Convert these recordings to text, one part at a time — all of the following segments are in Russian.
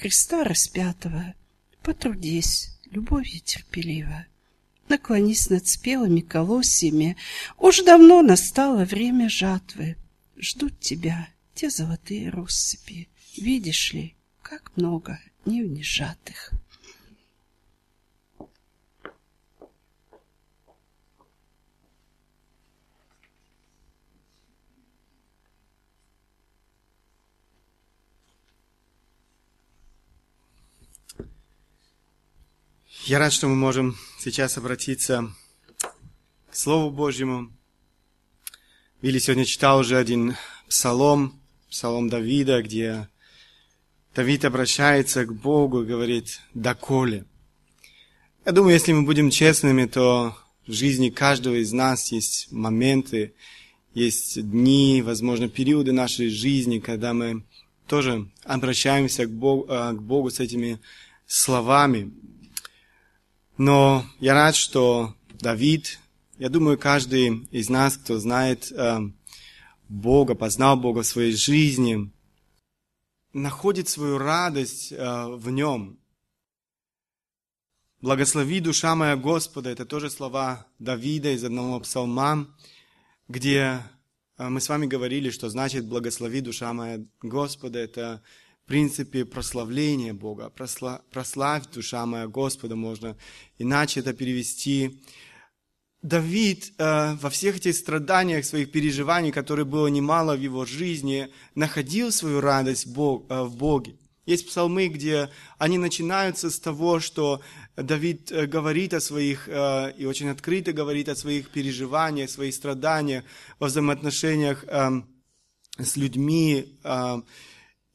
Христа распятого, потрудись любовью терпеливо. Наклонись над спелыми колосьями, уж давно настало время жатвы. Ждут тебя те золотые россыпи, видишь ли, как много невнежатых. Я рад, что мы можем сейчас обратиться к Слову Божьему. Вилли сегодня читал уже один псалом, псалом Давида, где Давид обращается к Богу и говорит «доколе». Я думаю, если мы будем честными, то в жизни каждого из нас есть моменты, есть дни, возможно, периоды нашей жизни, когда мы тоже обращаемся к Богу, э, к Богу с этими словами. Но я рад, что Давид, я думаю, каждый из нас, кто знает э, Бога, познал Бога в своей жизни, находит свою радость э, в Нем. «Благослови душа моя Господа» – это тоже слова Давида из одного псалма, где э, мы с вами говорили, что значит «благослови душа моя Господа» – это принципе прославления Бога. Просла, прославь, душа моя, Господа можно иначе это перевести. Давид э, во всех этих страданиях, своих переживаний, которые было немало в его жизни, находил свою радость Бог, э, в Боге. Есть псалмы, где они начинаются с того, что Давид э, говорит о своих, э, и очень открыто говорит о своих переживаниях, своих страданиях, во взаимоотношениях э, с людьми,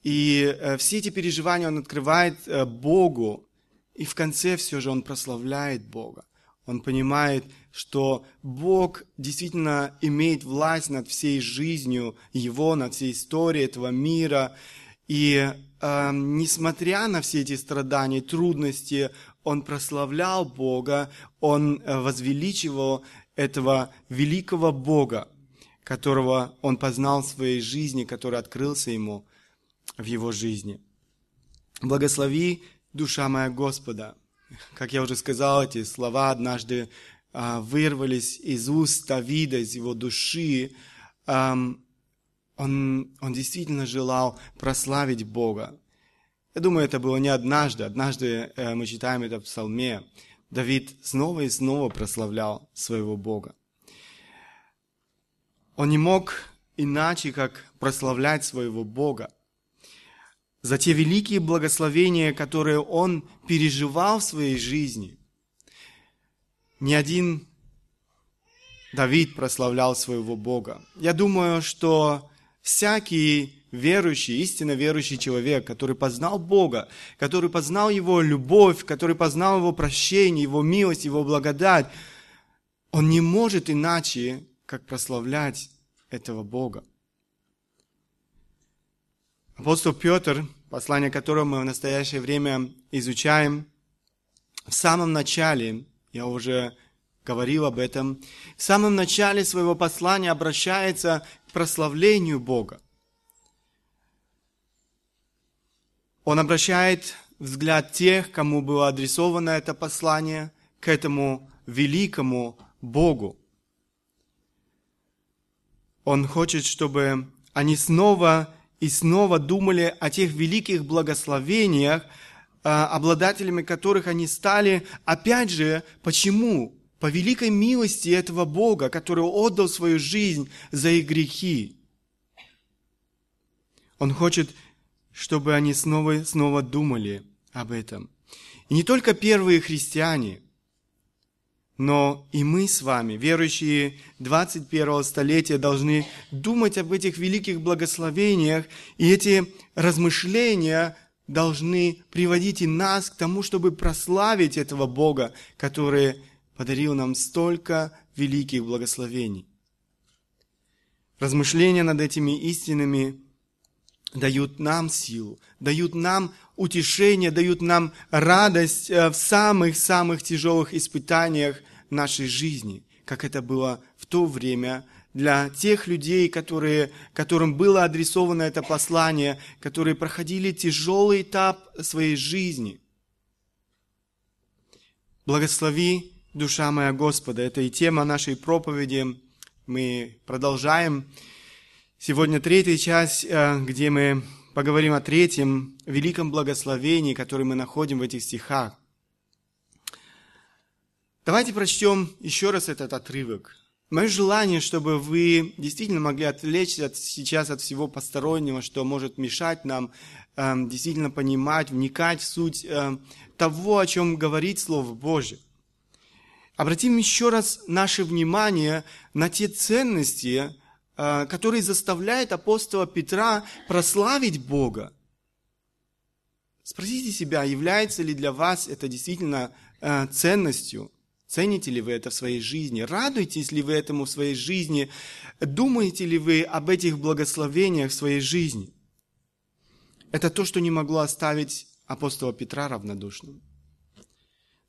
и э, все эти переживания он открывает э, Богу, и в конце все же он прославляет Бога. Он понимает, что Бог действительно имеет власть над всей жизнью Его, над всей историей этого мира. И э, несмотря на все эти страдания, трудности, он прославлял Бога, он э, возвеличивал этого великого Бога, которого он познал в своей жизни, который открылся ему – в его жизни. Благослови, душа моя Господа. Как я уже сказал, эти слова однажды а, вырвались из уст Давида, из его души. он, он действительно желал прославить Бога. Я думаю, это было не однажды. Однажды э, мы читаем это в псалме. Давид снова и снова прославлял своего Бога. Он не мог иначе, как прославлять своего Бога за те великие благословения, которые он переживал в своей жизни. Ни один Давид прославлял своего Бога. Я думаю, что всякий верующий, истинно верующий человек, который познал Бога, который познал Его любовь, который познал Его прощение, Его милость, Его благодать, он не может иначе, как прославлять этого Бога. Апостол Петр, послание которого мы в настоящее время изучаем, в самом начале, я уже говорил об этом, в самом начале своего послания обращается к прославлению Бога. Он обращает взгляд тех, кому было адресовано это послание, к этому великому Богу. Он хочет, чтобы они снова и снова думали о тех великих благословениях, а, обладателями которых они стали, опять же, почему? По великой милости этого Бога, который отдал свою жизнь за их грехи. Он хочет, чтобы они снова и снова думали об этом. И не только первые христиане – но и мы с вами, верующие 21 столетия, должны думать об этих великих благословениях, и эти размышления должны приводить и нас к тому, чтобы прославить этого Бога, который подарил нам столько великих благословений. Размышления над этими истинами дают нам силу, дают нам утешение, дают нам радость э, в самых-самых тяжелых испытаниях нашей жизни, как это было в то время для тех людей, которые, которым было адресовано это послание, которые проходили тяжелый этап своей жизни. Благослови душа моя Господа. Это и тема нашей проповеди. Мы продолжаем. Сегодня третья часть, э, где мы поговорим о третьем великом благословении, которое мы находим в этих стихах. Давайте прочтем еще раз этот отрывок. Мое желание, чтобы вы действительно могли отвлечься от, сейчас от всего постороннего, что может мешать нам э, действительно понимать, вникать в суть э, того, о чем говорит Слово Божье. Обратим еще раз наше внимание на те ценности, э, которые заставляют апостола Петра прославить Бога. Спросите себя, является ли для вас это действительно э, ценностью – Цените ли вы это в своей жизни? Радуетесь ли вы этому в своей жизни? Думаете ли вы об этих благословениях в своей жизни? Это то, что не могло оставить апостола Петра равнодушным.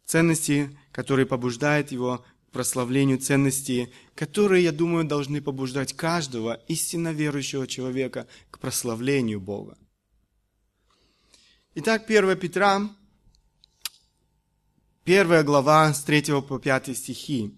Ценности, которые побуждают его прославлению, ценности, которые, я думаю, должны побуждать каждого истинно верующего человека к прославлению Бога. Итак, 1 Петра Первая глава с 3 по 5 стихи.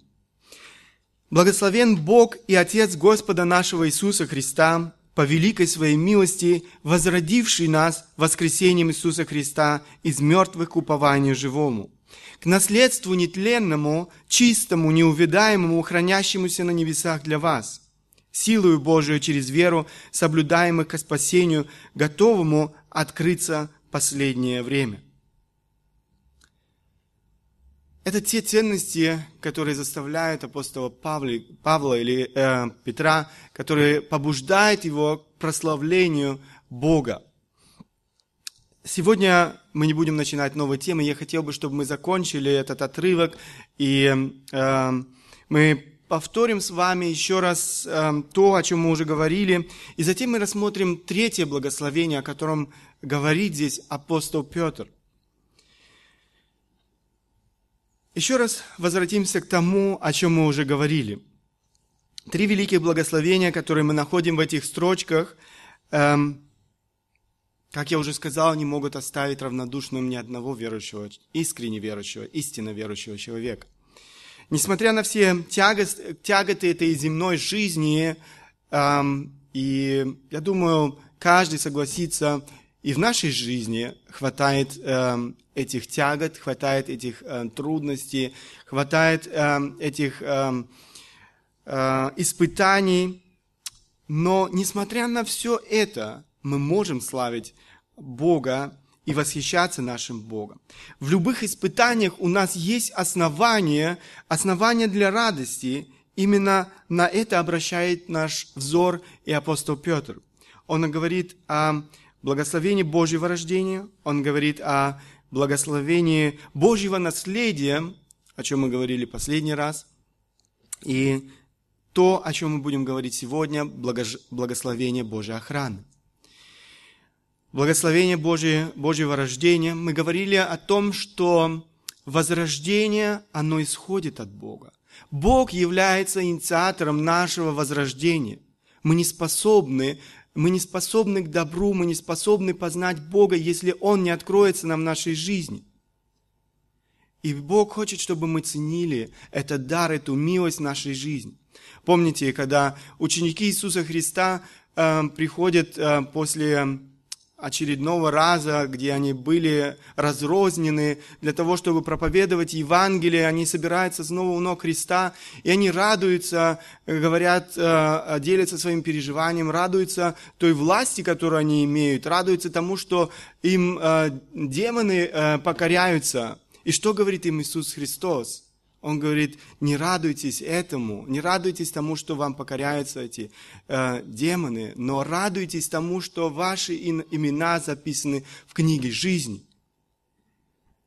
«Благословен Бог и Отец Господа нашего Иисуса Христа, по великой своей милости, возродивший нас воскресением Иисуса Христа из мертвых к упованию живому, к наследству нетленному, чистому, неувидаемому, хранящемуся на небесах для вас, силою Божию через веру, соблюдаемых к спасению, готовому открыться последнее время. Это те ценности, которые заставляют апостола Павла, Павла или э, Петра, которые побуждают его к прославлению Бога. Сегодня мы не будем начинать новые темы. Я хотел бы, чтобы мы закончили этот отрывок, и э, мы повторим с вами еще раз э, то, о чем мы уже говорили, и затем мы рассмотрим третье благословение, о котором говорит здесь апостол Петр. Еще раз возвратимся к тому, о чем мы уже говорили. Три великих благословения, которые мы находим в этих строчках, эм, как я уже сказал, не могут оставить равнодушным ни одного верующего, искренне верующего, истинно верующего человека. Несмотря на все тяготы, тяготы этой земной жизни, эм, и я думаю, каждый согласится, и в нашей жизни хватает э, этих тягот, хватает этих э, трудностей, хватает э, этих э, э, испытаний. Но несмотря на все это, мы можем славить Бога и восхищаться нашим Богом. В любых испытаниях у нас есть основания, основания для радости. Именно на это обращает наш взор и апостол Петр. Он говорит о благословении Божьего рождения, он говорит о благословении Божьего наследия, о чем мы говорили последний раз, и то, о чем мы будем говорить сегодня, благословение Божьей охраны. Благословение Божие, Божьего рождения. Мы говорили о том, что возрождение, оно исходит от Бога. Бог является инициатором нашего возрождения. Мы не способны мы не способны к добру, мы не способны познать Бога, если Он не откроется нам в нашей жизни. И Бог хочет, чтобы мы ценили этот дар, эту милость в нашей жизни. Помните, когда ученики Иисуса Христа э, приходят э, после очередного раза, где они были разрознены для того, чтобы проповедовать Евангелие, они собираются снова у ног Христа, и они радуются, говорят, э, делятся своим переживанием, радуются той власти, которую они имеют, радуются тому, что им э, демоны э, покоряются. И что говорит им Иисус Христос? Он говорит, не радуйтесь этому, не радуйтесь тому, что вам покоряются эти э, демоны, но радуйтесь тому, что ваши имена записаны в книге жизни.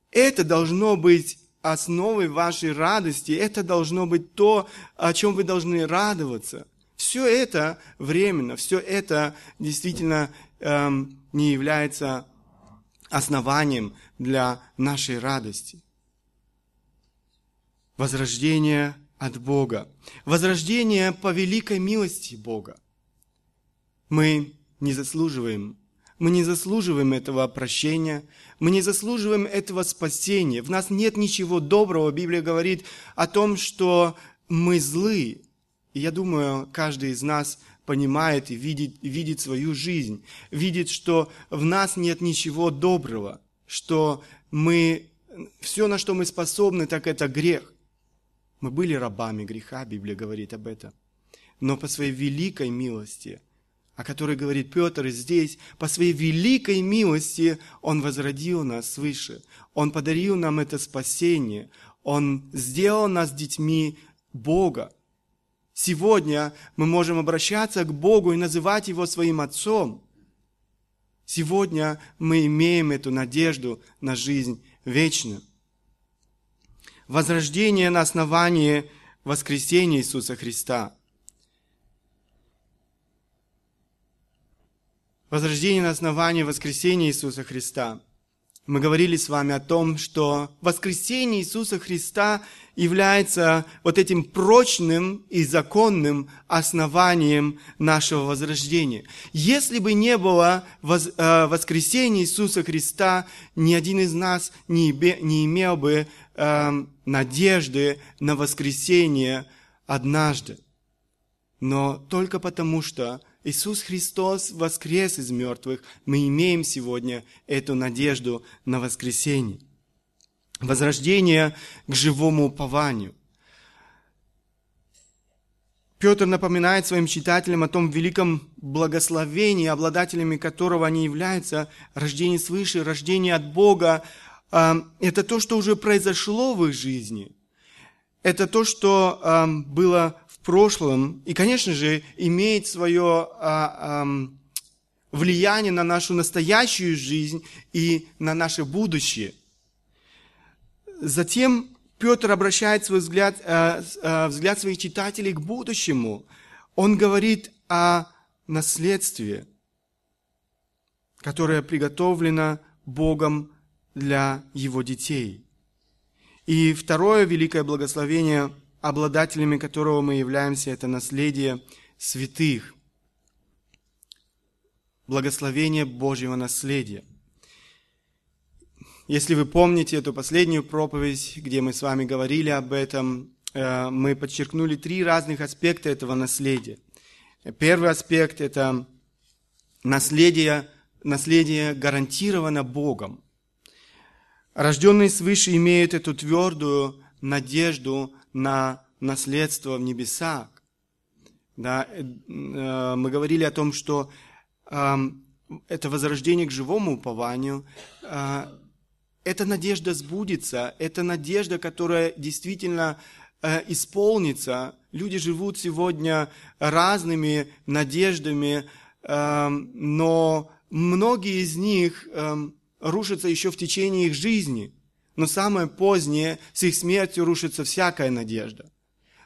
Это должно быть основой вашей радости, это должно быть то, о чем вы должны радоваться. Все это временно, все это действительно эм, не является основанием для нашей радости. Возрождение, от Бога. Возрождение по великой милости Бога. Мы не заслуживаем. Мы не заслуживаем этого прощения. Мы не заслуживаем этого спасения. В нас нет ничего доброго. Библия говорит о том, что мы злы. И я думаю, каждый из нас понимает и видит, видит свою жизнь, видит, что в нас нет ничего доброго, что мы, все, на что мы способны, так это грех. Мы были рабами греха, Библия говорит об этом. Но по своей великой милости, о которой говорит Петр здесь, по своей великой милости Он возродил нас свыше. Он подарил нам это спасение. Он сделал нас детьми Бога. Сегодня мы можем обращаться к Богу и называть Его своим Отцом. Сегодня мы имеем эту надежду на жизнь вечную. Возрождение на основании воскресения Иисуса Христа. Возрождение на основании воскресения Иисуса Христа – мы говорили с вами о том, что воскресение Иисуса Христа является вот этим прочным и законным основанием нашего возрождения. Если бы не было э, воскресения Иисуса Христа, ни один из нас не имел бы эм, надежды на воскресение однажды. Но только потому, что Иисус Христос воскрес из мертвых, мы имеем сегодня эту надежду на воскресение. Возрождение к живому упованию. Петр напоминает своим читателям о том великом благословении, обладателями которого они являются, рождение свыше, рождение от Бога. А, это то, что уже произошло в их жизни. Это то, что а, было прошлом и, конечно же, имеет свое а, влияние на нашу настоящую жизнь и на наше будущее. Затем Петр обращает свой взгляд, а, а, взгляд своих читателей к будущему. Он говорит о наследстве, которое приготовлено Богом для его детей. И второе великое благословение обладателями которого мы являемся, это наследие святых, благословение Божьего наследия. Если вы помните эту последнюю проповедь, где мы с вами говорили об этом, э, мы подчеркнули три разных аспекта этого наследия. Первый аспект – это наследие, наследие гарантировано Богом. Рожденные свыше имеют эту твердую надежду на наследство в небесах. Да, э, э, мы говорили о том, что э, это возрождение к живому упованию, эта надежда сбудется, это надежда, которая действительно э, исполнится. Люди живут сегодня разными надеждами, э, но многие из них э, рушатся еще в течение их жизни – но самое позднее, с их смертью рушится всякая надежда.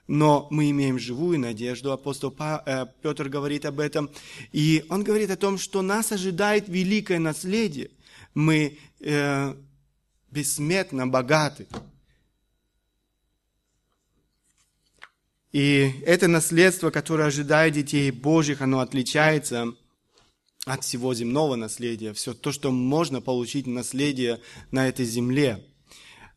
Но мы имеем живую надежду. Апостол э, Петр говорит об этом. И он говорит о том, что нас ожидает великое наследие. Мы э, бессмертно богаты. И это наследство, которое ожидает детей Божьих, оно отличается от всего земного наследия. Все то, что можно получить наследие на этой земле.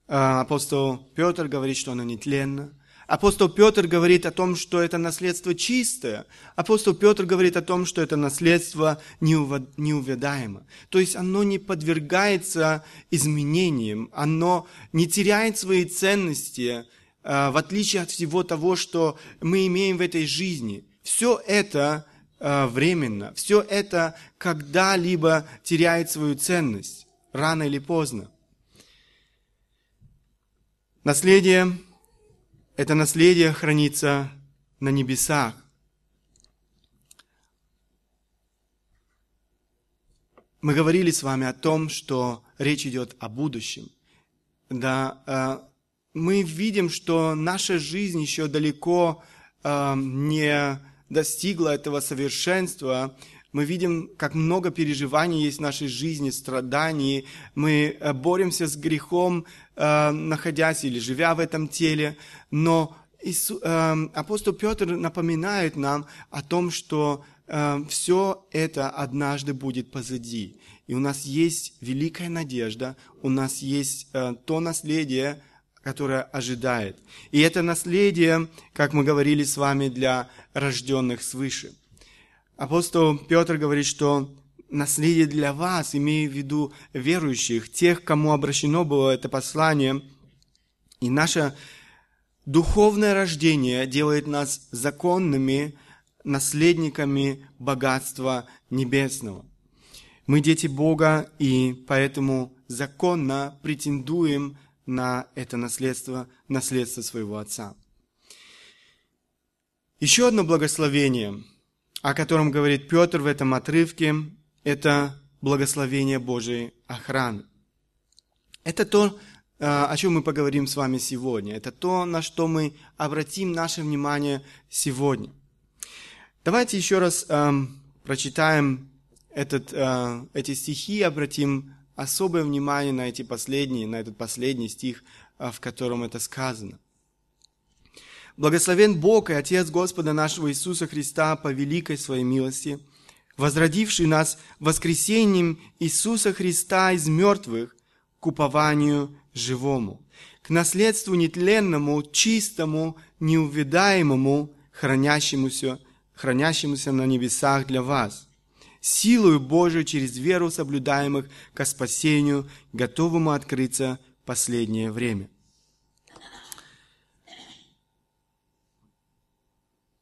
А, апостол Петр говорит, что оно нетленно. Апостол Петр говорит о том, что это наследство чистое. Апостол Петр говорит о том, что это наследство неувядаемо. То есть оно не подвергается изменениям, оно не теряет свои ценности, а, в отличие от всего того, что мы имеем в этой жизни. Все это а, временно, все это когда-либо теряет свою ценность, рано или поздно. Наследие, это наследие хранится на небесах. Мы говорили с вами о том, что речь идет о будущем. Да, э, мы видим, что наша жизнь еще далеко э, не достигла этого совершенства, мы видим, как много переживаний есть в нашей жизни, страданий. Мы э, боремся с грехом, э, находясь или живя в этом теле. Но Иису, э, апостол Петр напоминает нам о том, что все это однажды будет позади. И у нас есть великая надежда, у нас есть то наследие, которое ожидает. И это наследие, как мы говорили с вами, для рожденных свыше. Апостол Петр говорит, что наследие для вас, имея в виду верующих, тех, кому обращено было это послание. И наше духовное рождение делает нас законными наследниками богатства небесного. Мы дети Бога, и поэтому законно претендуем на это наследство, наследство своего Отца. Еще одно благословение, о котором говорит Петр в этом отрывке, это благословение Божией охраны. Это то, э, о чем мы поговорим с вами сегодня. Это то, на что мы обратим наше внимание сегодня. Давайте еще раз эм, прочитаем этот, э, эти стихи, обратим особое внимание на эти последние, на этот последний стих, э, в котором это сказано. Благословен Бог и Отец Господа нашего Иисуса Христа по великой своей милости – возродивший нас воскресением Иисуса Христа из мертвых к упованию живому, к наследству нетленному, чистому, неувидаемому, хранящемуся, хранящемуся на небесах для вас, силою Божию через веру соблюдаемых ко спасению, готовому открыться последнее время.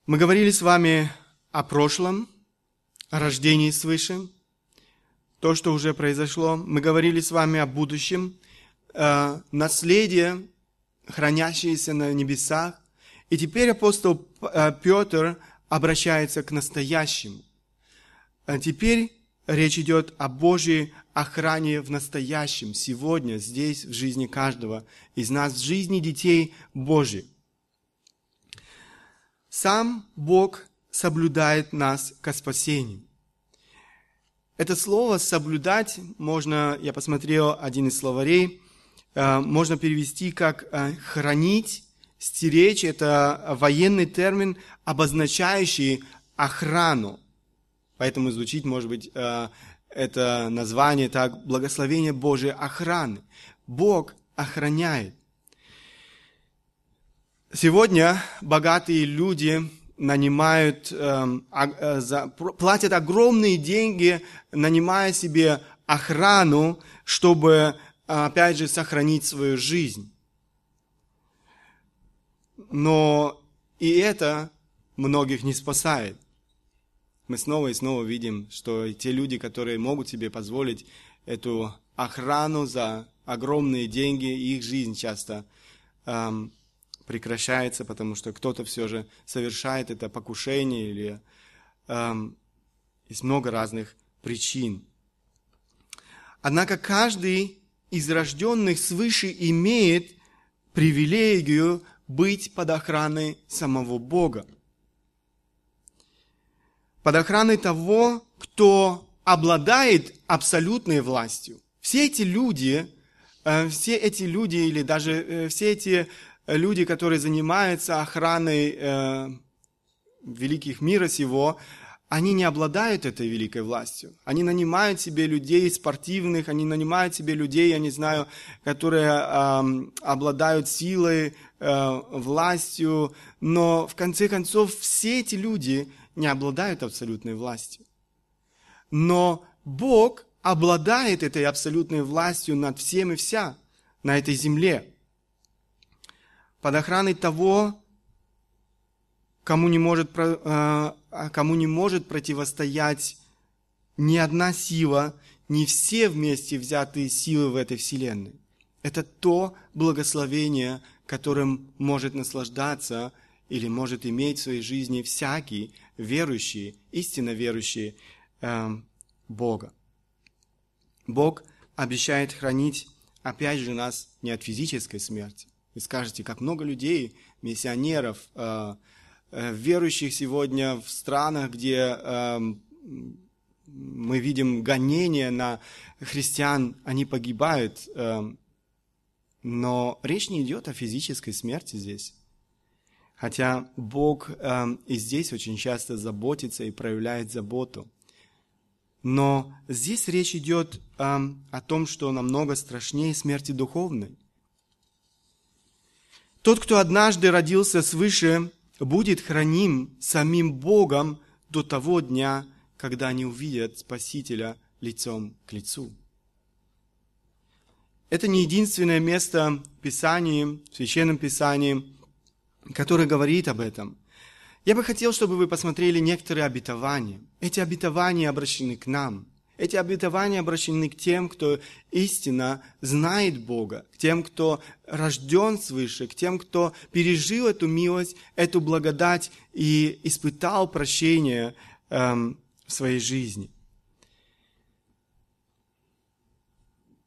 Мы говорили с вами о прошлом, о рождении свыше, то, что уже произошло. Мы говорили с вами о будущем, э, наследие, хранящееся на небесах. И теперь апостол э, Петр обращается к настоящему. А теперь речь идет о Божьей охране в настоящем, сегодня, здесь, в жизни каждого из нас, в жизни детей Божьих. Сам Бог соблюдает нас ко спасению. Это слово «соблюдать» можно, я посмотрел один из словарей, э, можно перевести как э, «хранить», «стеречь». Это военный термин, обозначающий охрану. Поэтому звучит, может быть, э, это название так «благословение Божьей охраны». Бог охраняет. Сегодня богатые люди нанимают, эм, э, платят огромные деньги, нанимая себе охрану, чтобы, опять же, сохранить свою жизнь. Но и это многих не спасает. Мы снова и снова видим, что те люди, которые могут себе позволить эту охрану за огромные деньги, их жизнь часто эм, прекращается, потому что кто-то все же совершает это покушение или эм, есть много разных причин. Однако каждый из рожденных свыше имеет привилегию быть под охраной самого Бога. Под охраной того, кто обладает абсолютной властью. Все эти люди, э, все эти люди или даже э, все эти люди, которые занимаются охраной э, великих мира сего, они не обладают этой великой властью. Они нанимают себе людей спортивных, они нанимают себе людей, я не знаю, которые э, обладают силой, э, властью, но в конце концов все эти люди не обладают абсолютной властью. Но Бог обладает этой абсолютной властью над всем и вся на этой земле под охраной того, кому не может, э, кому не может противостоять ни одна сила, ни все вместе взятые силы в этой вселенной. Это то благословение, которым может наслаждаться или может иметь в своей жизни всякий верующий, истинно верующий э, Бога. Бог обещает хранить, опять же, нас не от физической смерти, вы скажете, как много людей, миссионеров, э, э, верующих сегодня в странах, где э, мы видим гонения на христиан, они погибают. Но речь не идет о физической смерти здесь. Хотя Бог э, и здесь очень часто заботится и проявляет заботу. Но здесь речь идет о том, что намного страшнее смерти духовной. Тот, кто однажды родился свыше, будет храним самим Богом до того дня, когда они увидят Спасителя лицом к лицу. Это не единственное место в Писании, в Священном Писании, которое говорит об этом. Я бы хотел, чтобы вы посмотрели некоторые обетования. Эти обетования обращены к нам. Эти обетования обращены к тем, кто истинно знает Бога, к тем, кто рожден свыше, к тем, кто пережил эту милость, эту благодать и испытал прощение эм, в своей жизни.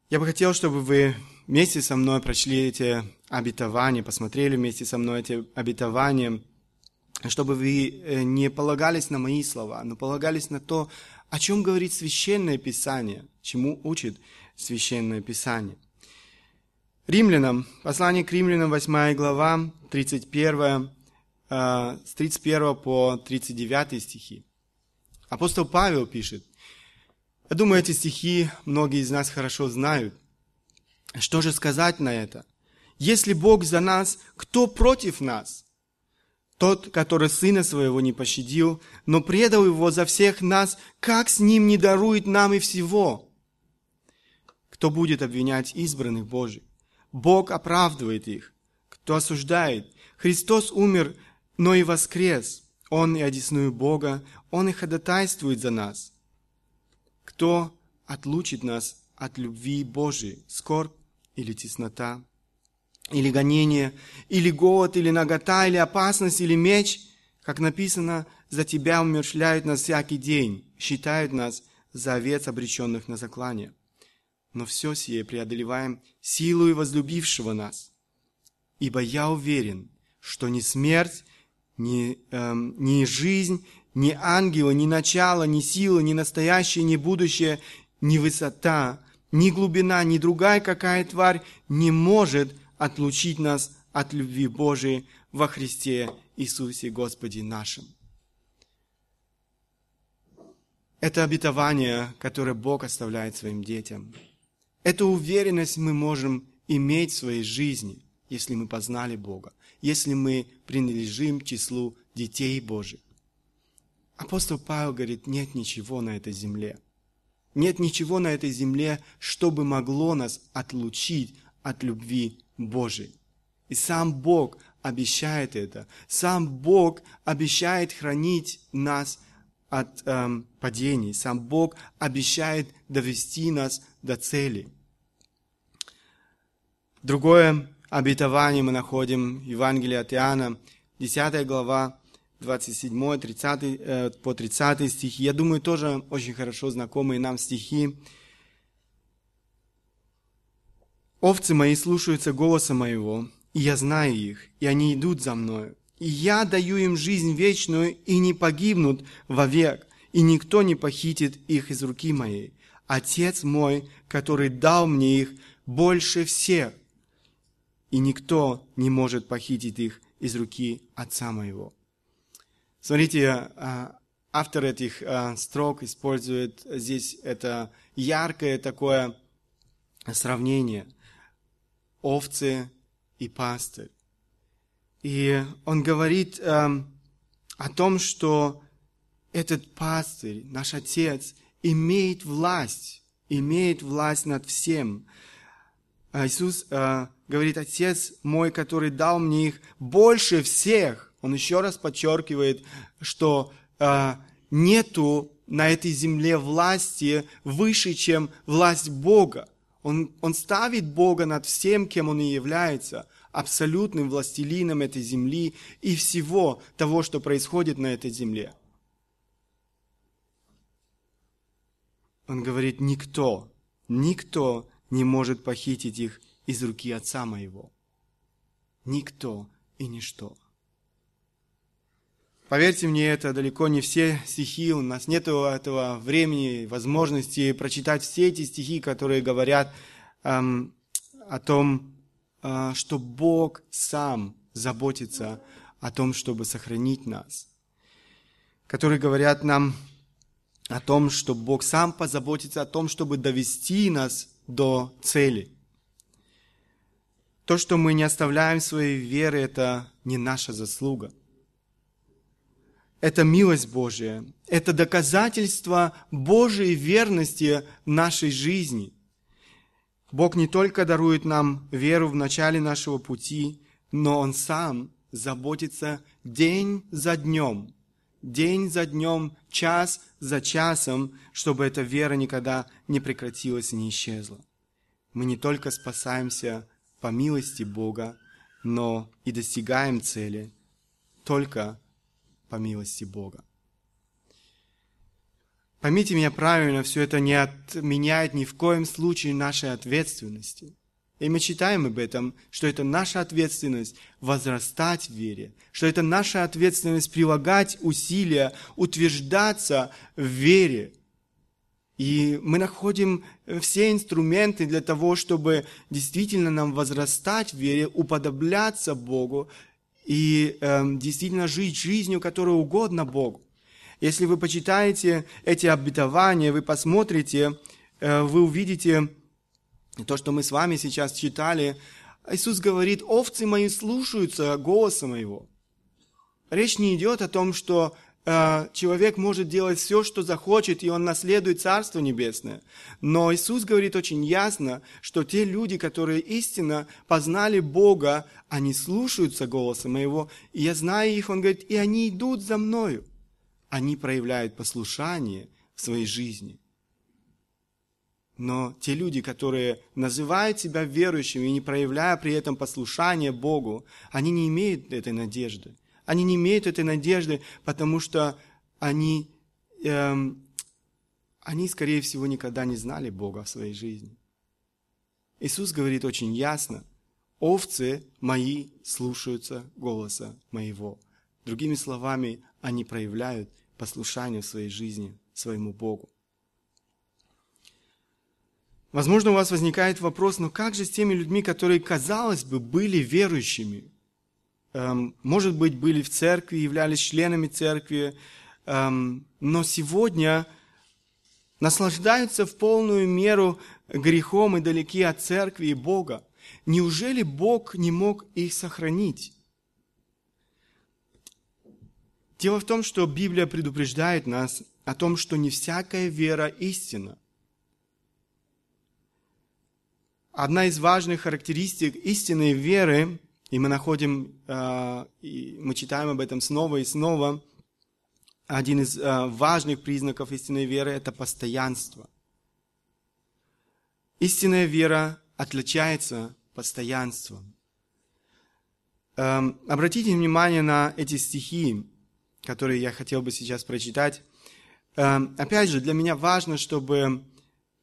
Я бы хотел, чтобы вы вместе со мной прочли эти обетования, посмотрели вместе со мной эти обетования, чтобы вы э, не полагались на мои слова, но полагались на то, о чем говорит Священное Писание, чему учит Священное Писание. Римлянам, послание к римлянам, 8 глава, 31, э, с 31 по 39 стихи. Апостол Павел пишет, я думаю, эти стихи многие из нас хорошо знают. Что же сказать на это? Если Бог за нас, кто против нас? Тот, который Сына Своего не пощадил, но предал Его за всех нас, как с Ним не дарует нам и всего? Кто будет обвинять избранных Божьих? Бог оправдывает их. Кто осуждает? Христос умер, но и воскрес. Он и одесную Бога, Он и ходатайствует за нас. Кто отлучит нас от любви Божией? Скорбь или теснота? Или гонение? Или голод? Или нагота? Или опасность? Или меч? Как написано, за Тебя умершляют нас всякий день, считают нас за овец, обреченных на заклание. Но все сие преодолеваем силу и возлюбившего нас. Ибо я уверен, что ни смерть, ни, эм, ни жизнь, ни ангелы, ни начало, ни сила, ни настоящее, ни будущее, ни высота, ни глубина, ни другая какая тварь не может отлучить нас от любви Божией во Христе Иисусе Господе нашим. Это обетование, которое Бог оставляет своим детям. Эту уверенность мы можем иметь в своей жизни, если мы познали Бога, если мы принадлежим числу детей Божьих. Апостол Павел говорит, нет ничего на этой земле. Нет ничего на этой земле, чтобы могло нас отлучить от любви Божией. И сам Бог обещает это. Сам Бог обещает хранить нас от эм, падений. Сам Бог обещает довести нас до цели. Другое обетование мы находим в Евангелии от Иоанна, 10 глава, 27, 30, э, по 30 стихи. Я думаю, тоже очень хорошо знакомые нам стихи. «Овцы мои слушаются голоса моего, и я знаю их, и они идут за мною. И я даю им жизнь вечную, и не погибнут вовек, и никто не похитит их из руки моей. Отец мой, который дал мне их, больше всех, и никто не может похитить их из руки Отца моего». Смотрите, а, автор этих а, строк использует здесь это яркое такое сравнение. Овцы и пастырь. И он говорит о том, что этот пастырь, наш Отец, имеет власть, имеет власть над всем. А Иисус говорит, Отец мой, который дал мне их больше всех, он еще раз подчеркивает, что э, нету на этой земле власти выше, чем власть Бога. Он, он ставит Бога над всем, кем Он и является, абсолютным властелином этой земли и всего того, что происходит на этой земле. Он говорит, никто, никто не может похитить их из руки Отца моего. Никто и ничто. Поверьте мне, это далеко не все стихи, у нас нет этого времени, возможности прочитать все эти стихи, которые говорят эм, о том, э, что Бог сам заботится о том, чтобы сохранить нас, которые говорят нам о том, что Бог сам позаботится о том, чтобы довести нас до цели. То, что мы не оставляем своей веры, это не наша заслуга. Это милость Божья, это доказательство Божьей верности нашей жизни. Бог не только дарует нам веру в начале нашего пути, но Он сам заботится день за днем, день за днем, час за часом, чтобы эта вера никогда не прекратилась и не исчезла. Мы не только спасаемся по милости Бога, но и достигаем цели только по милости Бога. Поймите меня правильно, все это не отменяет ни в коем случае нашей ответственности. И мы читаем об этом, что это наша ответственность возрастать в вере, что это наша ответственность прилагать усилия, утверждаться в вере. И мы находим все инструменты для того, чтобы действительно нам возрастать в вере, уподобляться Богу и э, действительно жить жизнью, которая угодна Богу. Если вы почитаете эти обетования, вы посмотрите, э, вы увидите то, что мы с вами сейчас читали. Иисус говорит, овцы мои слушаются голоса моего. Речь не идет о том, что человек может делать все, что захочет, и он наследует Царство Небесное. Но Иисус говорит очень ясно, что те люди, которые истинно познали Бога, они слушаются голоса моего, и я знаю их, он говорит, и они идут за мною они проявляют послушание в своей жизни. Но те люди, которые называют себя верующими и не проявляя при этом послушание Богу, они не имеют этой надежды. Они не имеют этой надежды, потому что они, эм, они, скорее всего, никогда не знали Бога в своей жизни. Иисус говорит очень ясно, овцы мои слушаются голоса моего. Другими словами, они проявляют послушание в своей жизни своему Богу. Возможно, у вас возникает вопрос, но как же с теми людьми, которые, казалось бы, были верующими? Эм, может быть, были в церкви, являлись членами церкви, эм, но сегодня наслаждаются в полную меру грехом и далеки от церкви и Бога. Неужели Бог не мог их сохранить? Дело в том, что Библия предупреждает нас о том, что не всякая вера истина. Одна из важных характеристик истинной веры, и мы находим, э, и мы читаем об этом снова и снова, один из э, важных признаков истинной веры – это постоянство. Истинная вера отличается постоянством. Эм, обратите внимание на эти стихи которые я хотел бы сейчас прочитать. Эм, опять же, для меня важно, чтобы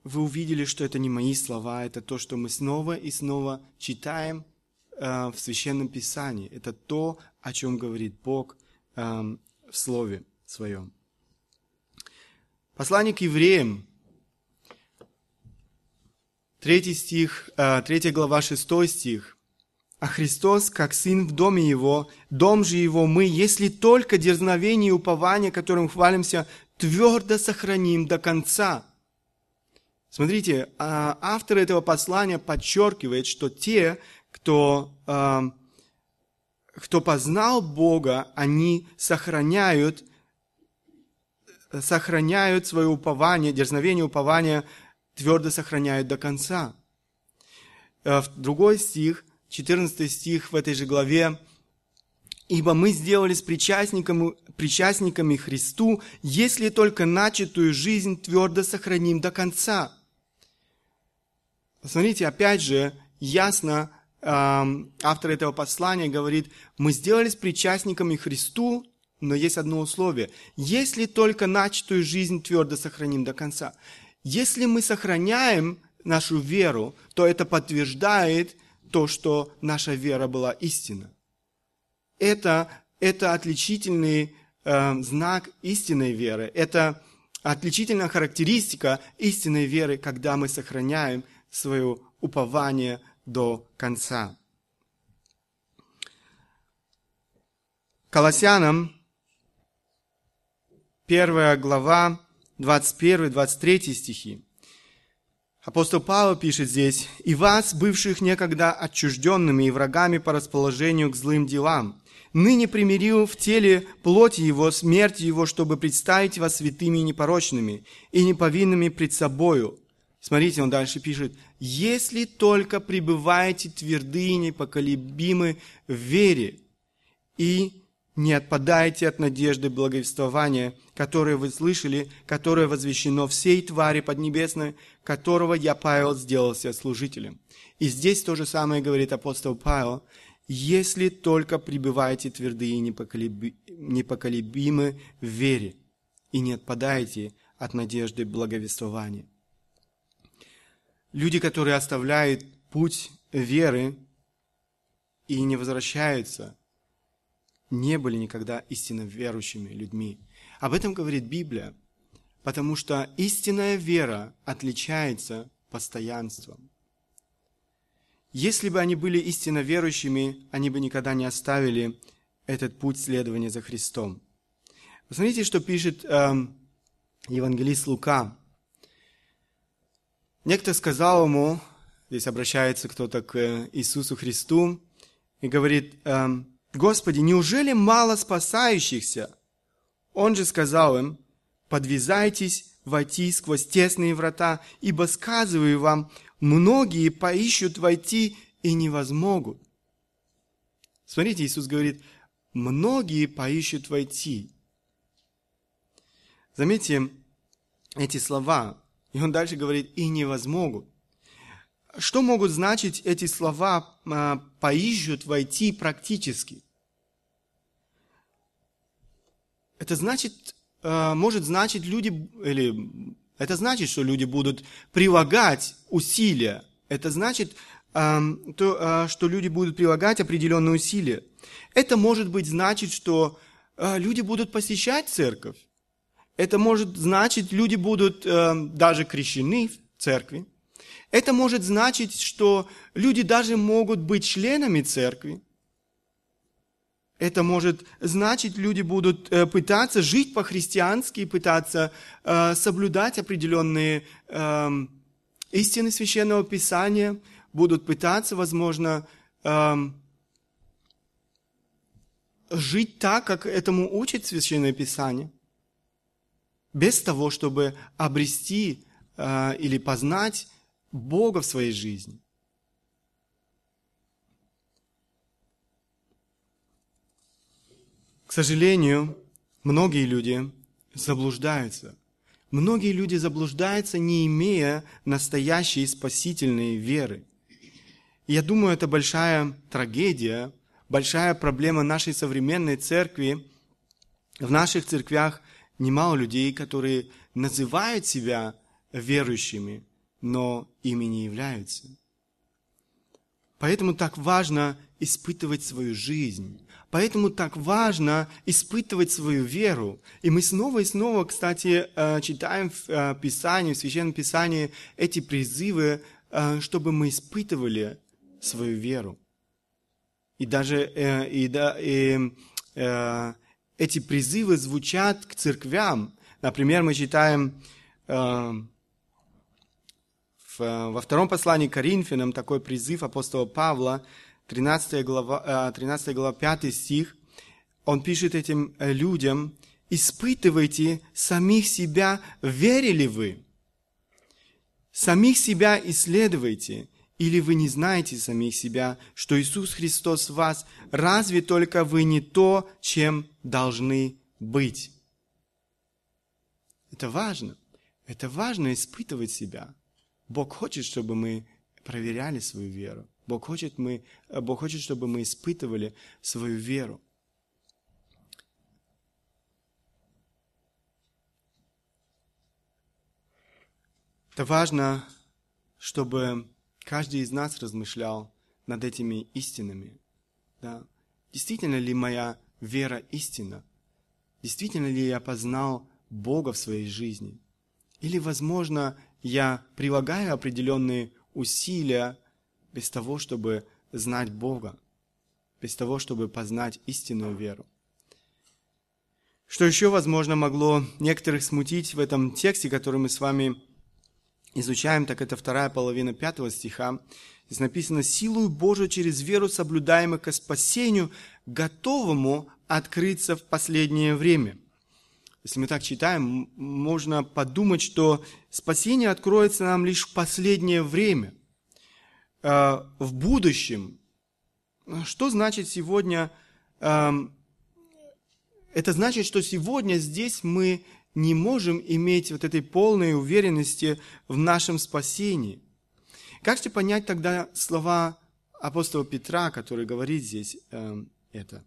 вы увидели, что это не мои слова, это то, что мы снова и снова читаем в Священном Писании. Это то, о чем говорит Бог эм, в Слове Своем. Послание к евреям, третий стих, э, третья глава, шестой стих а Христос, как Сын в доме Его, дом же Его мы, если только дерзновение и упование, которым хвалимся, твердо сохраним до конца. Смотрите, а, автор этого послания подчеркивает, что те, кто, а, кто познал Бога, они сохраняют, сохраняют свое упование, дерзновение упование твердо сохраняют до конца. Э, в другой стих – 14 стих в этой же главе. «Ибо мы сделались причастниками, причастниками Христу, если только начатую жизнь твердо сохраним до конца». Смотрите, опять же, ясно автор этого послания говорит, мы сделались причастниками Христу, но есть одно условие. Если только начатую жизнь твердо сохраним до конца. Если мы сохраняем нашу веру, то это подтверждает то, что наша вера была истина. Это, это отличительный э, знак истинной веры. Это отличительная характеристика истинной веры, когда мы сохраняем свое упование до конца. Колоссянам, первая глава, 21-23 стихи. Апостол Павел пишет здесь, «И вас, бывших некогда отчужденными и врагами по расположению к злым делам, ныне примирил в теле плоти его, смерти его, чтобы представить вас святыми и непорочными, и неповинными пред собою». Смотрите, он дальше пишет, «Если только пребываете тверды и непоколебимы в вере, и не отпадайте от надежды благовествования, которое вы слышали, которое возвещено всей твари поднебесной, которого я, Павел, сделался служителем. И здесь то же самое говорит апостол Павел. Если только пребываете тверды и непоколебимы в вере, и не отпадаете от надежды благовествования. Люди, которые оставляют путь веры и не возвращаются – не были никогда истинно верующими людьми. Об этом говорит Библия, потому что истинная вера отличается постоянством. Если бы они были истинно верующими, они бы никогда не оставили этот путь следования за Христом. Посмотрите, что пишет э, евангелист Лука. Некто сказал ему, здесь обращается кто-то к Иисусу Христу, и говорит, э, Господи, неужели мало спасающихся? Он же сказал им, подвязайтесь войти сквозь тесные врата, ибо, сказываю вам, многие поищут войти и не возмогут. Смотрите, Иисус говорит, многие поищут войти. Заметьте эти слова. И он дальше говорит, и не возмогут. Что могут значить эти слова а, «поищут войти» практически? Это значит, э, может значить люди, или это значит, что люди будут прилагать усилия. Это значит, эм, то, что люди будут прилагать определенные усилия. Это может быть значить, что люди будут посещать церковь. Это может значить, люди будут даже крещены в церкви. Это может значить, что люди даже могут быть членами церкви. Это может значить, люди будут э, пытаться жить по-христиански, пытаться э, соблюдать определенные эм, истины священного писания, будут пытаться, возможно, эм, жить так, как этому учит священное писание, без того, чтобы обрести э, или познать Бога в своей жизни. К сожалению, многие люди заблуждаются. Многие люди заблуждаются, не имея настоящей спасительной веры. я думаю, это большая трагедия, большая проблема нашей современной церкви. В наших церквях немало людей, которые называют себя верующими, но ими не являются. Поэтому так важно испытывать свою жизнь. Поэтому так важно испытывать свою веру. И мы снова и снова, кстати, э, читаем в э, Писании, в Священном Писании эти призывы, э, чтобы мы испытывали свою веру. И даже и, да, и, эти призывы звучат к церквям. Например, мы читаем во втором послании к Коринфянам такой призыв апостола Павла, 13 глава, 13 глава 5 стих, он пишет этим э, людям, «Испытывайте самих себя, верили вы? Самих себя исследуйте, или вы не знаете самих себя, что Иисус Христос в вас, разве только вы не то, чем должны быть?» Это важно. Это важно испытывать себя. Бог хочет, чтобы мы проверяли свою веру. Бог хочет, мы, Бог хочет, чтобы мы испытывали свою веру. Это важно, чтобы каждый из нас размышлял над этими истинами. Да? Действительно ли моя вера истина? Действительно ли я познал Бога в своей жизни? Или, возможно, я прилагаю определенные усилия без того, чтобы знать Бога, без того, чтобы познать истинную веру. Что еще, возможно, могло некоторых смутить в этом тексте, который мы с вами изучаем, так это вторая половина пятого стиха. Здесь написано «Силою Божию через веру соблюдаемых ко спасению, готовому открыться в последнее время». Если мы так читаем, можно подумать, что спасение откроется нам лишь в последнее время, э, в будущем. Что значит сегодня эм, это значит, что сегодня здесь мы не можем иметь вот этой полной уверенности в нашем спасении. Как же понять тогда слова апостола Петра, который говорит здесь э, это?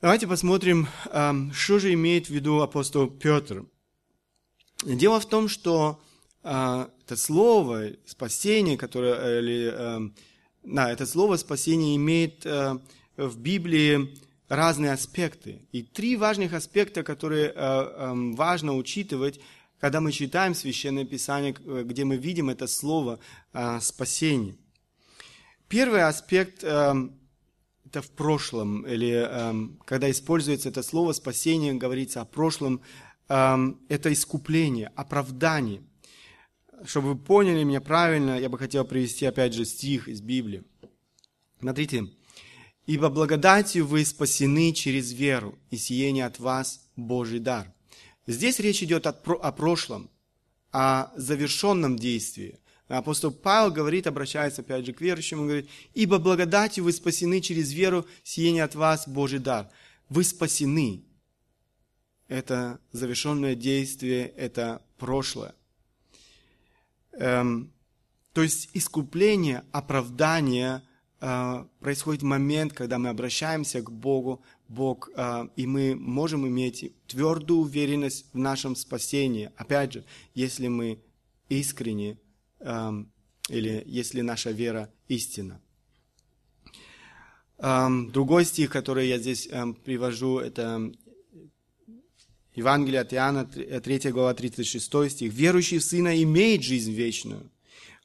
Давайте посмотрим, э, что же имеет в виду апостол Петр. Дело в том, что э, это слово спасение, которое, или, э, да, это слово спасение имеет э, в Библии разные аспекты. И три важных аспекта, которые э, эм, важно учитывать, когда мы читаем Священное Писание, э, где мы видим это слово э, спасение. Первый аспект эм, это в прошлом, или эм, когда используется это слово спасение, говорится о прошлом, это искупление, оправдание. Чтобы вы поняли меня правильно, я бы хотел привести опять же стих из Библии. Смотрите, Ибо благодатью вы спасены через веру, и сие не от вас Божий дар. Здесь речь идет о прошлом, о завершенном действии. Апостол Павел говорит, обращается опять же к верующим, говорит, «Ибо благодатью вы спасены через веру, сие не от вас Божий дар». Вы спасены. Это завершенное действие, это прошлое. Эм, то есть искупление, оправдание – происходит момент, когда мы обращаемся к Богу, Бог, а, и мы можем иметь твердую уверенность в нашем спасении. Опять же, если мы искренне или если наша вера истина. Другой стих, который я здесь привожу, это Евангелие от Иоанна, 3 глава, 36 стих. «Верующий в Сына имеет жизнь вечную,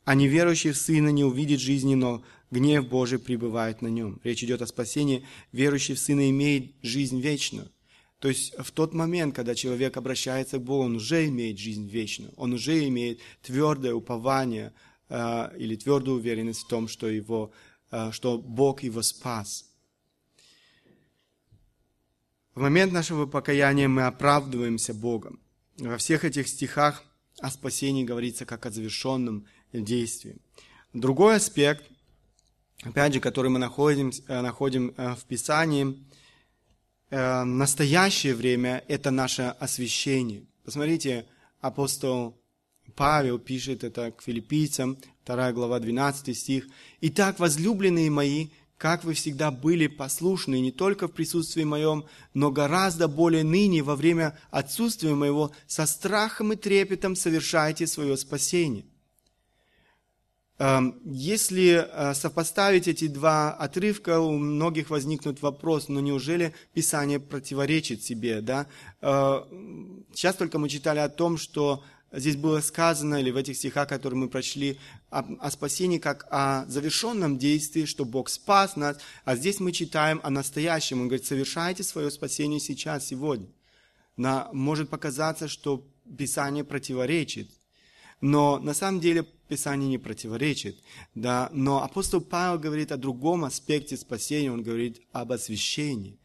а неверующий в Сына не увидит жизни, но гнев Божий пребывает на нем. Речь идет о спасении. Верующий в Сына имеет жизнь вечную. То есть в тот момент, когда человек обращается к Богу, он уже имеет жизнь вечную. Он уже имеет твердое упование э, или твердую уверенность в том, что, его, э, что Бог его спас. В момент нашего покаяния мы оправдываемся Богом. Во всех этих стихах о спасении говорится как о завершенном действии. Другой аспект – опять же, который мы находим, э, находим э, в Писании, э, настоящее время – это наше освящение. Посмотрите, апостол Павел пишет это к филиппийцам, 2 глава, 12 стих. «Итак, возлюбленные мои, как вы всегда были послушны не только в присутствии моем, но гораздо более ныне во время отсутствия моего, со страхом и трепетом совершайте свое спасение». Эм, если э, сопоставить эти два отрывка, у многих возникнет вопрос, но неужели Писание противоречит себе? Да? Э, сейчас только мы читали о том, что здесь было сказано, или в этих стихах, которые мы прочли, о, о спасении как о завершенном действии, что Бог спас нас, а здесь мы читаем о настоящем. Он говорит, совершайте свое спасение сейчас, сегодня. Но может показаться, что Писание противоречит. Но на самом деле Писание не противоречит. Да? Но апостол Павел говорит о другом аспекте спасения, он говорит об освящении.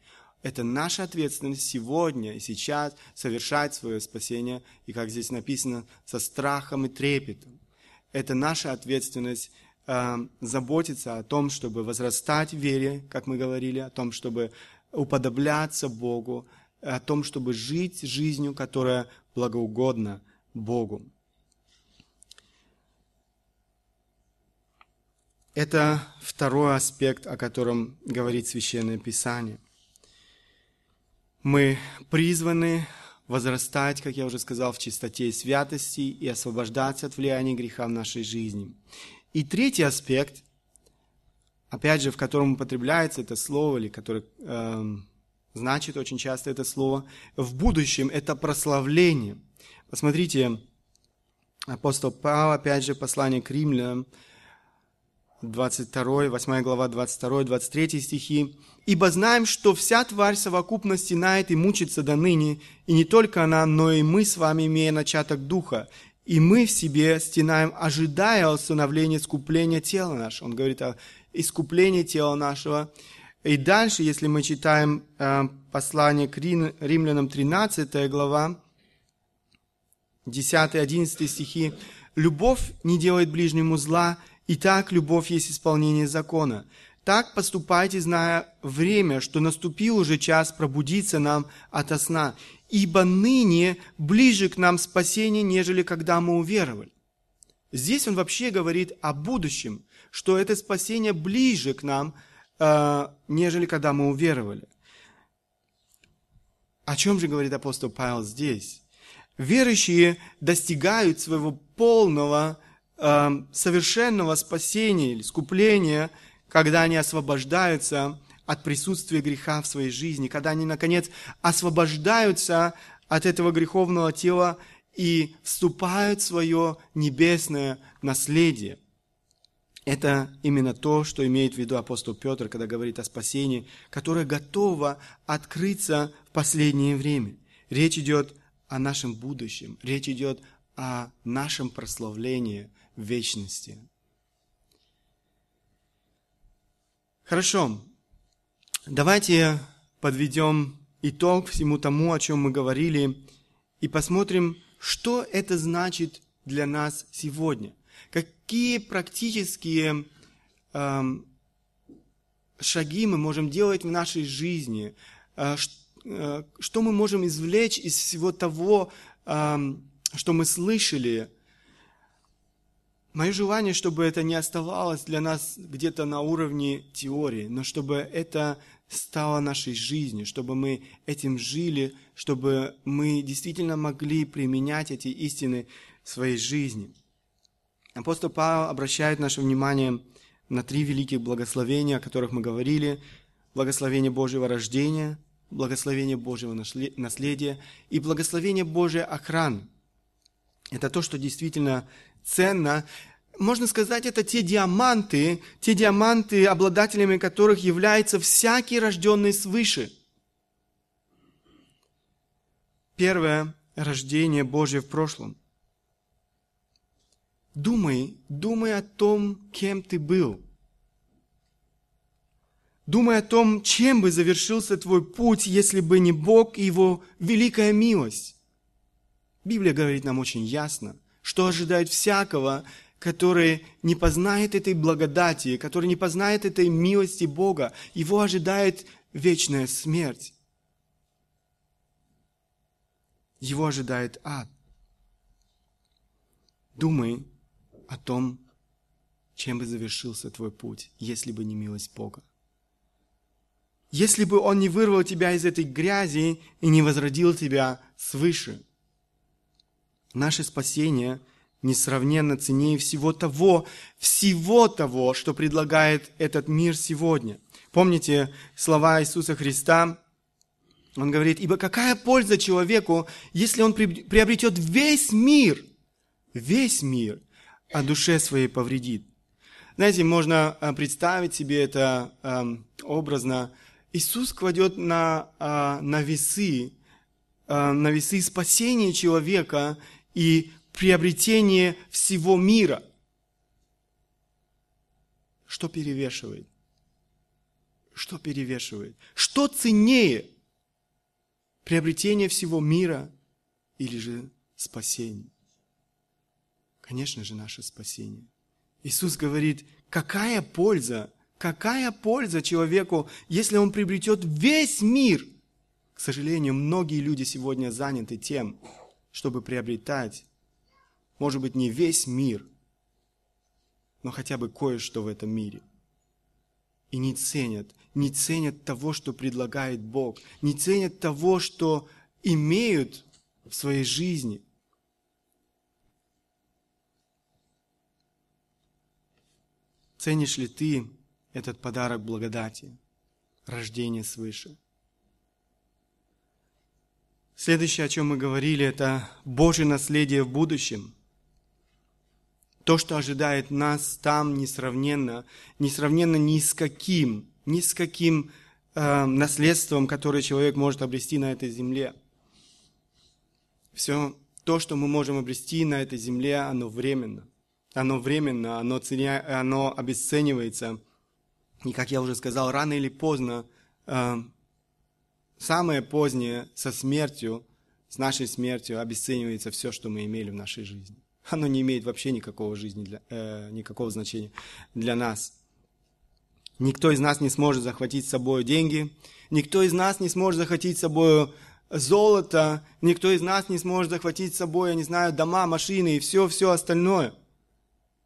Это наша ответственность сегодня и сейчас совершать свое спасение, и как здесь написано, со страхом и трепетом. Это наша ответственность э, заботиться о том, чтобы возрастать в вере, как мы говорили, о том, чтобы уподобляться Богу, о том, чтобы жить жизнью, которая благоугодна Богу. Это второй аспект, о котором говорит Священное Писание. Мы призваны возрастать, как я уже сказал, в чистоте и святости и освобождаться от влияния греха в нашей жизни. И третий аспект, опять же, в котором употребляется это слово, или который э, значит очень часто это слово, в будущем это прославление. Посмотрите, апостол Павел, опять же, послание к римлянам, 22, 8 глава, 22, 23 стихи. «Ибо знаем, что вся тварь совокупно стенает и мучится до ныне, и не только она, но и мы с вами, имея начаток духа, и мы в себе стенаем, ожидая установления искупления тела нашего». Он говорит о искуплении тела нашего. И дальше, если мы читаем э, послание к римлянам 13 глава, 10-11 стихи, «Любовь не делает ближнему зла, Итак, любовь есть исполнение закона. Так поступайте, зная время, что наступил уже час пробудиться нам ото сна, ибо ныне ближе к нам спасение, нежели когда мы уверовали. Здесь он вообще говорит о будущем, что это спасение ближе к нам, э, нежели когда мы уверовали. О чем же говорит апостол Павел здесь? Верующие достигают своего полного э, совершенного спасения или искупления, когда они освобождаются от присутствия греха в своей жизни, когда они, наконец, освобождаются от этого греховного тела и вступают в свое небесное наследие. Это именно то, что имеет в виду апостол Петр, когда говорит о спасении, которое готово открыться в последнее время. Речь идет о нашем будущем, речь идет о нашем прославлении, вечности. Хорошо, давайте подведем итог всему тому, о чем мы говорили, и посмотрим, что это значит для нас сегодня. Какие практические э, шаги мы можем делать в нашей жизни, э, э, что мы можем извлечь из всего того, э, что мы слышали Мое желание, чтобы это не оставалось для нас где-то на уровне теории, но чтобы это стало нашей жизнью, чтобы мы этим жили, чтобы мы действительно могли применять эти истины в своей жизни. Апостол Павел обращает наше внимание на три великих благословения, о которых мы говорили. Благословение Божьего рождения, благословение Божьего наследия и благословение Божьей охраны. Это то, что действительно ценно. Можно сказать, это те диаманты, те диаманты, обладателями которых является всякий рожденный свыше. Первое – рождение Божье в прошлом. Думай, думай о том, кем ты был. Думай о том, чем бы завершился твой путь, если бы не Бог и Его великая милость. Библия говорит нам очень ясно – что ожидает всякого, который не познает этой благодати, который не познает этой милости Бога. Его ожидает вечная смерть. Его ожидает ад. Думай о том, чем бы завершился твой путь, если бы не милость Бога. Если бы Он не вырвал тебя из этой грязи и не возродил тебя свыше – Наше спасение несравненно ценнее всего того, всего того, что предлагает этот мир сегодня. Помните слова Иисуса Христа? Он говорит, ибо какая польза человеку, если он приобретет весь мир, весь мир, а душе своей повредит. Знаете, можно э, представить себе это э, образно. Иисус кладет на, э, на весы, э, на весы спасения человека и приобретение всего мира. Что перевешивает? Что перевешивает? Что ценнее? Приобретение всего мира или же спасение? Конечно же, наше спасение. Иисус говорит, какая польза, какая польза человеку, если он приобретет весь мир? К сожалению, многие люди сегодня заняты тем, чтобы приобретать, может быть, не весь мир, но хотя бы кое-что в этом мире. И не ценят, не ценят того, что предлагает Бог, не ценят того, что имеют в своей жизни. Ценишь ли ты этот подарок благодати, рождение свыше? Следующее, о чем мы говорили, это Божье наследие в будущем. То, что ожидает нас там, несравненно, несравненно ни с каким, ни с каким э, наследством, которое человек может обрести на этой земле. Все то, что мы можем обрести на этой земле, оно временно. Оно временно, оно, ценя, оно обесценивается. И, как я уже сказал, рано или поздно, э, самое позднее со смертью, с нашей смертью обесценивается все, что мы имели в нашей жизни. Оно не имеет вообще никакого, жизни для, э, никакого значения для нас. Никто из нас не сможет захватить с собой деньги, никто из нас не сможет захватить с собой золото, никто из нас не сможет захватить с собой, я не знаю, дома, машины и все-все остальное,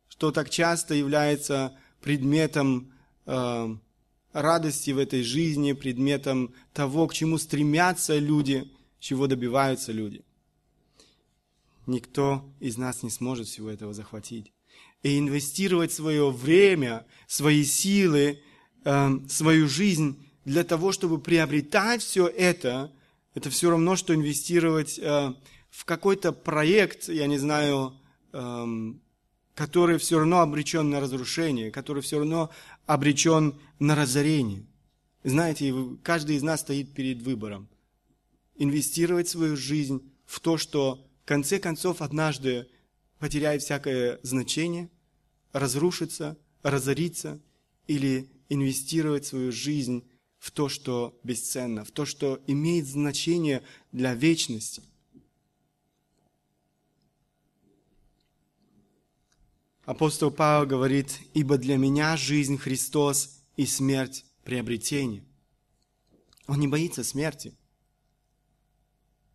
что так часто является предметом э, радости в этой жизни, предметом того, к чему стремятся люди, чего добиваются люди. Никто из нас не сможет всего этого захватить. И инвестировать свое время, свои силы, э, свою жизнь для того, чтобы приобретать все это, это все равно, что инвестировать э, в какой-то проект, я не знаю, э, который все равно обречен на разрушение, который все равно обречен на разорение. Знаете, каждый из нас стоит перед выбором. Инвестировать свою жизнь в то, что в конце концов однажды потеряет всякое значение, разрушится, разорится, или инвестировать свою жизнь в то, что бесценно, в то, что имеет значение для вечности. Апостол Павел говорит, «Ибо для меня жизнь Христос и смерть приобретение». Он не боится смерти.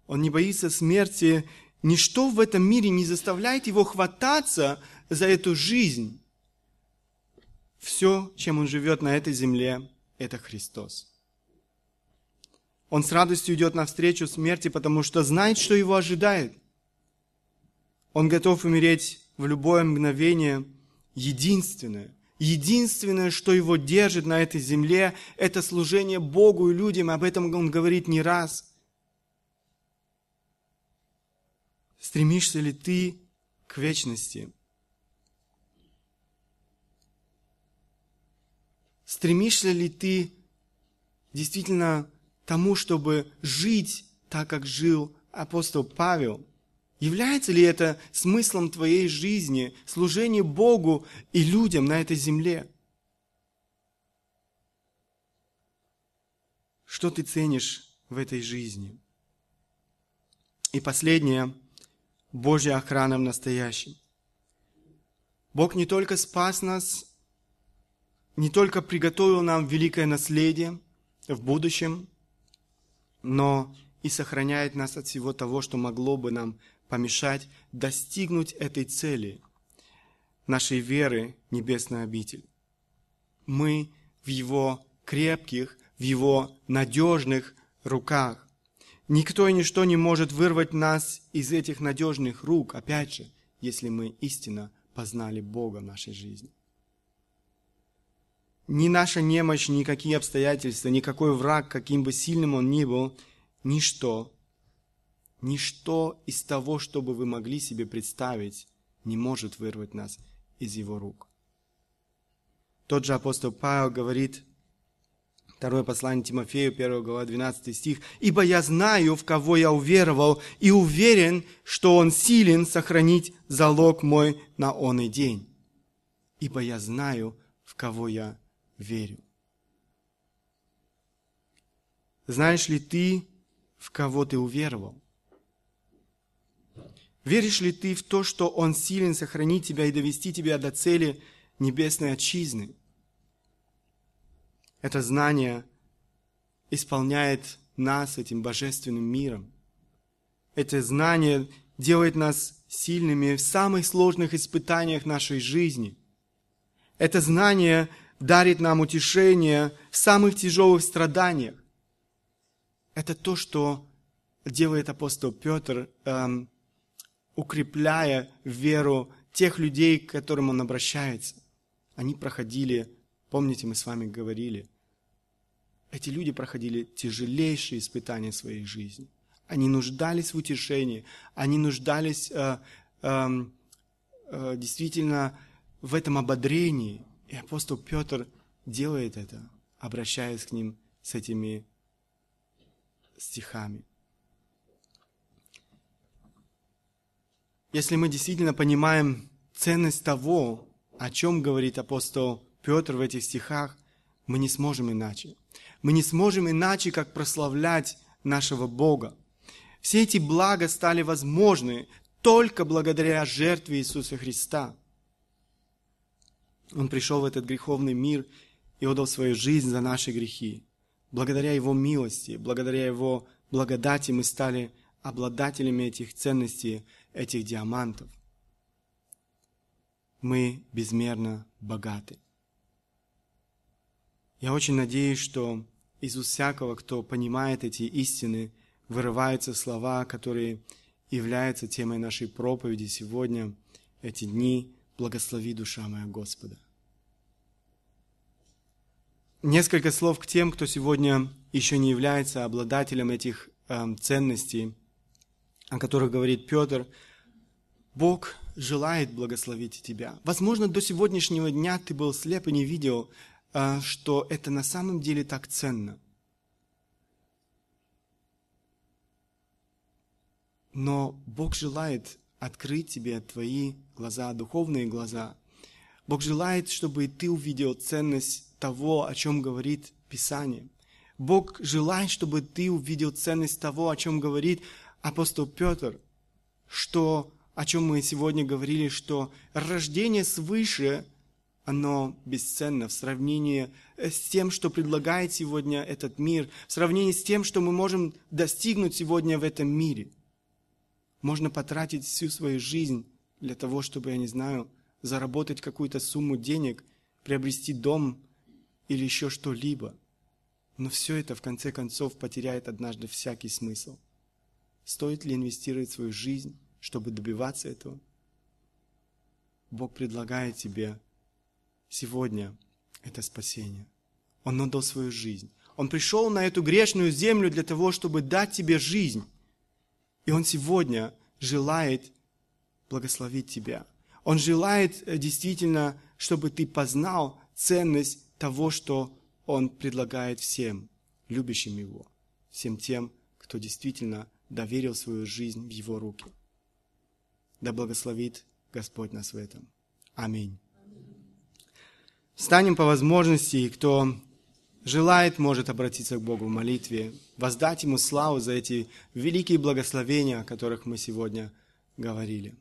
Он не боится смерти. Ничто в этом мире не заставляет его хвататься за эту жизнь. Все, чем он живет на этой земле, это Христос. Он с радостью идет навстречу смерти, потому что знает, что его ожидает. Он готов умереть в любое мгновение. Единственное, единственное, что его держит на этой земле, это служение Богу и людям. Об этом он говорит не раз. Стремишься ли ты к вечности? Стремишься ли ты действительно тому, чтобы жить так, как жил апостол Павел? Является ли это смыслом твоей жизни, служение Богу и людям на этой земле? Что ты ценишь в этой жизни? И последнее – Божья охрана в настоящем. Бог не только спас нас не только приготовил нам великое наследие в будущем, но и сохраняет нас от всего того, что могло бы нам помешать достигнуть этой цели, нашей веры небесной обитель. Мы в Его крепких, в Его надежных руках. Никто и ничто не может вырвать нас из этих надежных рук, опять же, если мы истинно познали Бога в нашей жизни. Ни наша немощь, никакие обстоятельства, никакой враг, каким бы сильным он ни был, ничто, ничто из того, что бы вы могли себе представить, не может вырвать нас из его рук. Тот же апостол Павел говорит, второе послание Тимофею, 1 глава, 12 стих, «Ибо я знаю, в кого я уверовал, и уверен, что он силен сохранить залог мой на он и день. Ибо я знаю, в кого я верю. Знаешь ли ты, в кого ты уверовал? Веришь ли ты в то, что Он силен сохранить тебя и довести тебя до цели небесной отчизны? Это знание исполняет нас этим божественным миром. Это знание делает нас сильными в самых сложных испытаниях нашей жизни. Это знание дарит нам утешение в самых тяжелых страданиях. Это то, что делает апостол Петр, эм, укрепляя веру тех людей, к которым он обращается. Они проходили, помните, мы с вами говорили, эти люди проходили тяжелейшие испытания своей жизни. Они нуждались в утешении, они нуждались э, э, э, действительно в этом ободрении. И апостол Петр делает это, обращаясь к ним с этими стихами. Если мы действительно понимаем ценность того, о чем говорит апостол Петр в этих стихах, мы не сможем иначе. Мы не сможем иначе, как прославлять нашего Бога. Все эти блага стали возможны только благодаря жертве Иисуса Христа. Он пришел в этот греховный мир и отдал свою жизнь за наши грехи. Благодаря Его милости, благодаря Его благодати мы стали обладателями этих ценностей, этих диамантов. Мы безмерно богаты. Я очень надеюсь, что из всякого, кто понимает эти истины, вырываются слова, которые являются темой нашей проповеди сегодня, эти дни. Благослови душа моя Господа. Несколько слов к тем, кто сегодня еще не является обладателем этих э, ценностей, о которых говорит Петр. Бог желает благословить тебя. Возможно, до сегодняшнего дня ты был слеп и не видел, э, что это на самом деле так ценно – Но Бог желает открыть тебе твои глаза, духовные глаза. Бог желает, чтобы ты увидел ценность того, о чем говорит Писание. Бог желает, чтобы ты увидел ценность того, о чем говорит апостол Петр, что, о чем мы сегодня говорили, что рождение свыше, оно бесценно в сравнении с тем, что предлагает сегодня этот мир, в сравнении с тем, что мы можем достигнуть сегодня в этом мире. Можно потратить всю свою жизнь для того, чтобы, я не знаю, заработать какую-то сумму денег, приобрести дом или еще что-либо. Но все это в конце концов потеряет однажды всякий смысл. Стоит ли инвестировать свою жизнь, чтобы добиваться этого? Бог предлагает тебе сегодня это спасение. Он отдал свою жизнь. Он пришел на эту грешную землю для того, чтобы дать тебе жизнь. И Он сегодня желает благословить тебя. Он желает э, действительно, чтобы ты познал ценность того, что Он предлагает всем, любящим Его, всем тем, кто действительно доверил свою жизнь в Его руки. Да благословит Господь нас в этом. Аминь. Станем по возможности, и кто желает, может обратиться к Богу в молитве, воздать Ему славу за эти великие благословения, о которых мы сегодня говорили.